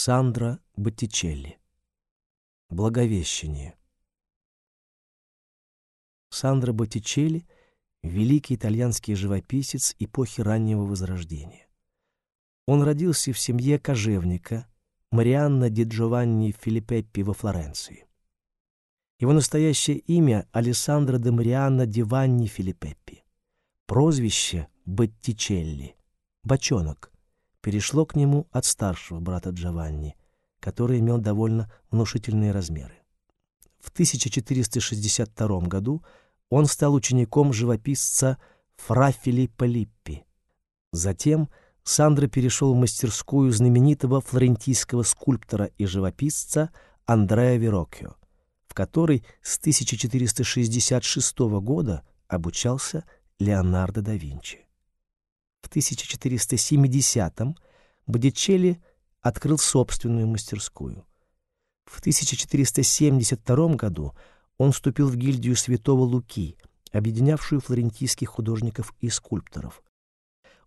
Сандра Боттичелли. Благовещение. Сандра Боттичелли — великий итальянский живописец эпохи раннего Возрождения. Он родился в семье кожевника Марианна ди Джованни Филиппеппи во Флоренции. Его настоящее имя — Алессандро де Марианна ди Ванни Филиппеппи. Прозвище — Боттичелли, бочонок, перешло к нему от старшего брата Джованни, который имел довольно внушительные размеры. В 1462 году он стал учеником живописца Фра Филиппо Липпи. Затем Сандро перешел в мастерскую знаменитого флорентийского скульптора и живописца Андреа Вероккио, в которой с 1466 года обучался Леонардо да Винчи. В 1470-м Бодичелли открыл собственную мастерскую. В 1472 году он вступил в гильдию Святого Луки, объединявшую флорентийских художников и скульпторов.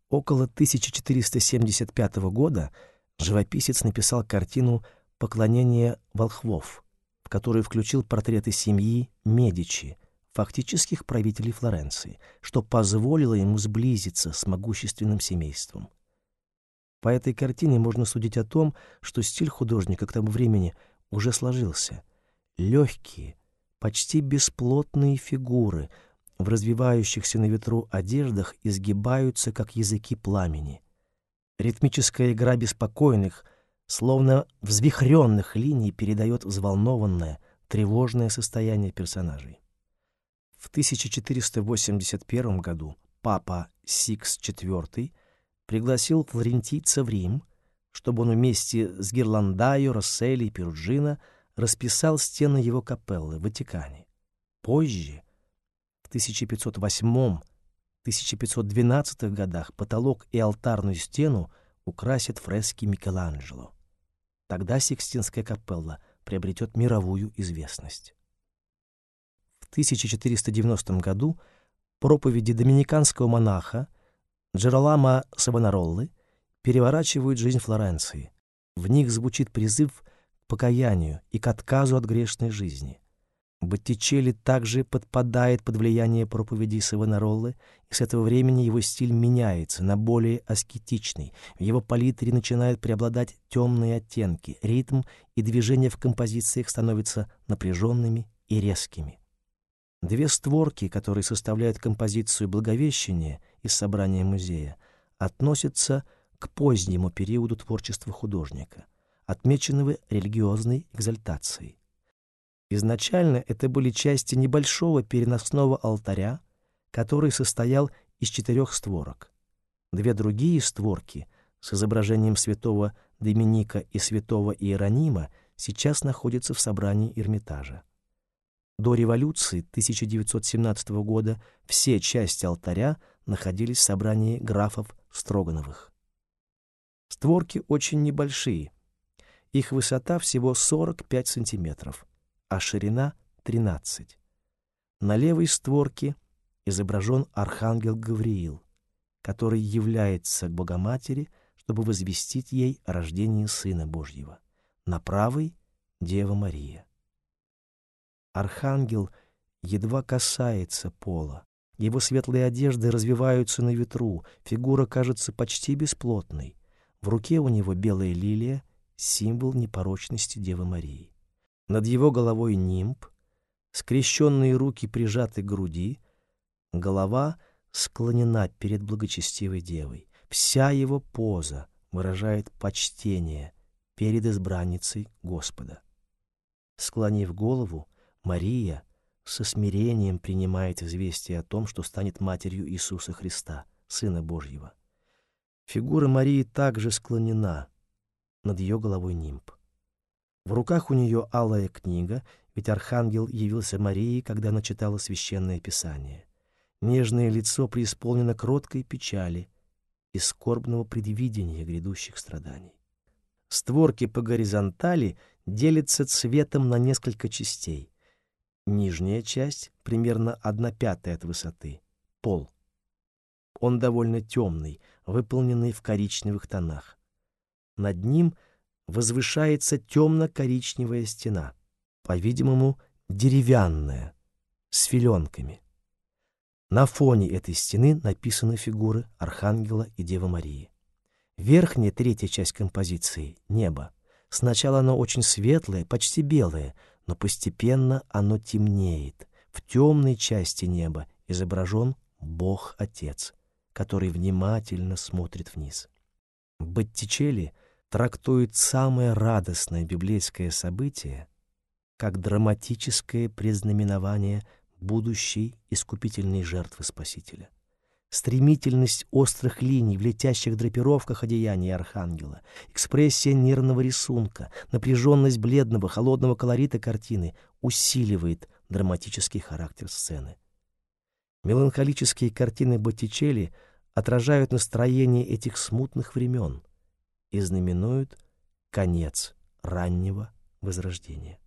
Около 1475 года живописец написал картину «Поклонение волхвов», в которую включил портреты семьи Медичи, фактических правителей Флоренции, что позволило ему сблизиться с могущественным семейством. По этой картине можно судить о том, что стиль художника к тому времени уже сложился. Легкие, почти бесплотные фигуры — в развивающихся на ветру одеждах изгибаются, как языки пламени. Ритмическая игра беспокойных, словно взвихренных линий передает взволнованное, тревожное состояние персонажей. В 1481 году папа Сикс IV пригласил флорентийца в Рим, чтобы он вместе с Гирландаю, Росселли и Перуджино расписал стены его капеллы в Ватикане. Позже, 1508-1512 годах потолок и алтарную стену украсят фрески Микеланджело. Тогда Сикстинская капелла приобретет мировую известность. В 1490 году проповеди доминиканского монаха Джеролама Савонароллы переворачивают жизнь Флоренции. В них звучит призыв к покаянию и к отказу от грешной жизни. Боттичелли также подпадает под влияние проповедей Савонароллы, и с этого времени его стиль меняется на более аскетичный. В его палитре начинают преобладать темные оттенки, ритм и движения в композициях становятся напряженными и резкими. Две створки, которые составляют композицию Благовещения из собрания музея, относятся к позднему периоду творчества художника, отмеченного религиозной экзальтацией. Изначально это были части небольшого переносного алтаря, который состоял из четырех створок. Две другие створки с изображением святого Доминика и святого Иеронима сейчас находятся в собрании Эрмитажа. До революции 1917 года все части алтаря находились в собрании графов Строгановых. Створки очень небольшие. Их высота всего 45 сантиметров а ширина — 13. На левой створке изображен архангел Гавриил, который является к Богоматери, чтобы возвестить ей о рождении Сына Божьего. На правой — Дева Мария. Архангел едва касается пола. Его светлые одежды развиваются на ветру, фигура кажется почти бесплотной. В руке у него белая лилия, символ непорочности Девы Марии. Над его головой нимб, скрещенные руки прижаты к груди, голова склонена перед благочестивой девой. Вся его поза выражает почтение перед избранницей Господа. Склонив голову, Мария со смирением принимает известие о том, что станет матерью Иисуса Христа, Сына Божьего. Фигура Марии также склонена, над ее головой нимб. В руках у нее алая книга, ведь архангел явился Марии, когда она читала священное писание. Нежное лицо преисполнено кроткой печали и скорбного предвидения грядущих страданий. Створки по горизонтали делятся цветом на несколько частей. Нижняя часть примерно одна пятая от высоты, пол. Он довольно темный, выполненный в коричневых тонах. Над ним — возвышается темно-коричневая стена, по-видимому, деревянная, с филенками. На фоне этой стены написаны фигуры Архангела и Девы Марии. Верхняя третья часть композиции — небо. Сначала оно очень светлое, почти белое, но постепенно оно темнеет. В темной части неба изображен Бог-Отец, который внимательно смотрит вниз. Боттичелли трактует самое радостное библейское событие как драматическое предзнаменование будущей искупительной жертвы Спасителя. Стремительность острых линий в летящих драпировках одеяния архангела, экспрессия нервного рисунка, напряженность бледного, холодного колорита картины усиливает драматический характер сцены. Меланхолические картины Боттичелли отражают настроение этих смутных времен и знаменуют конец раннего Возрождения.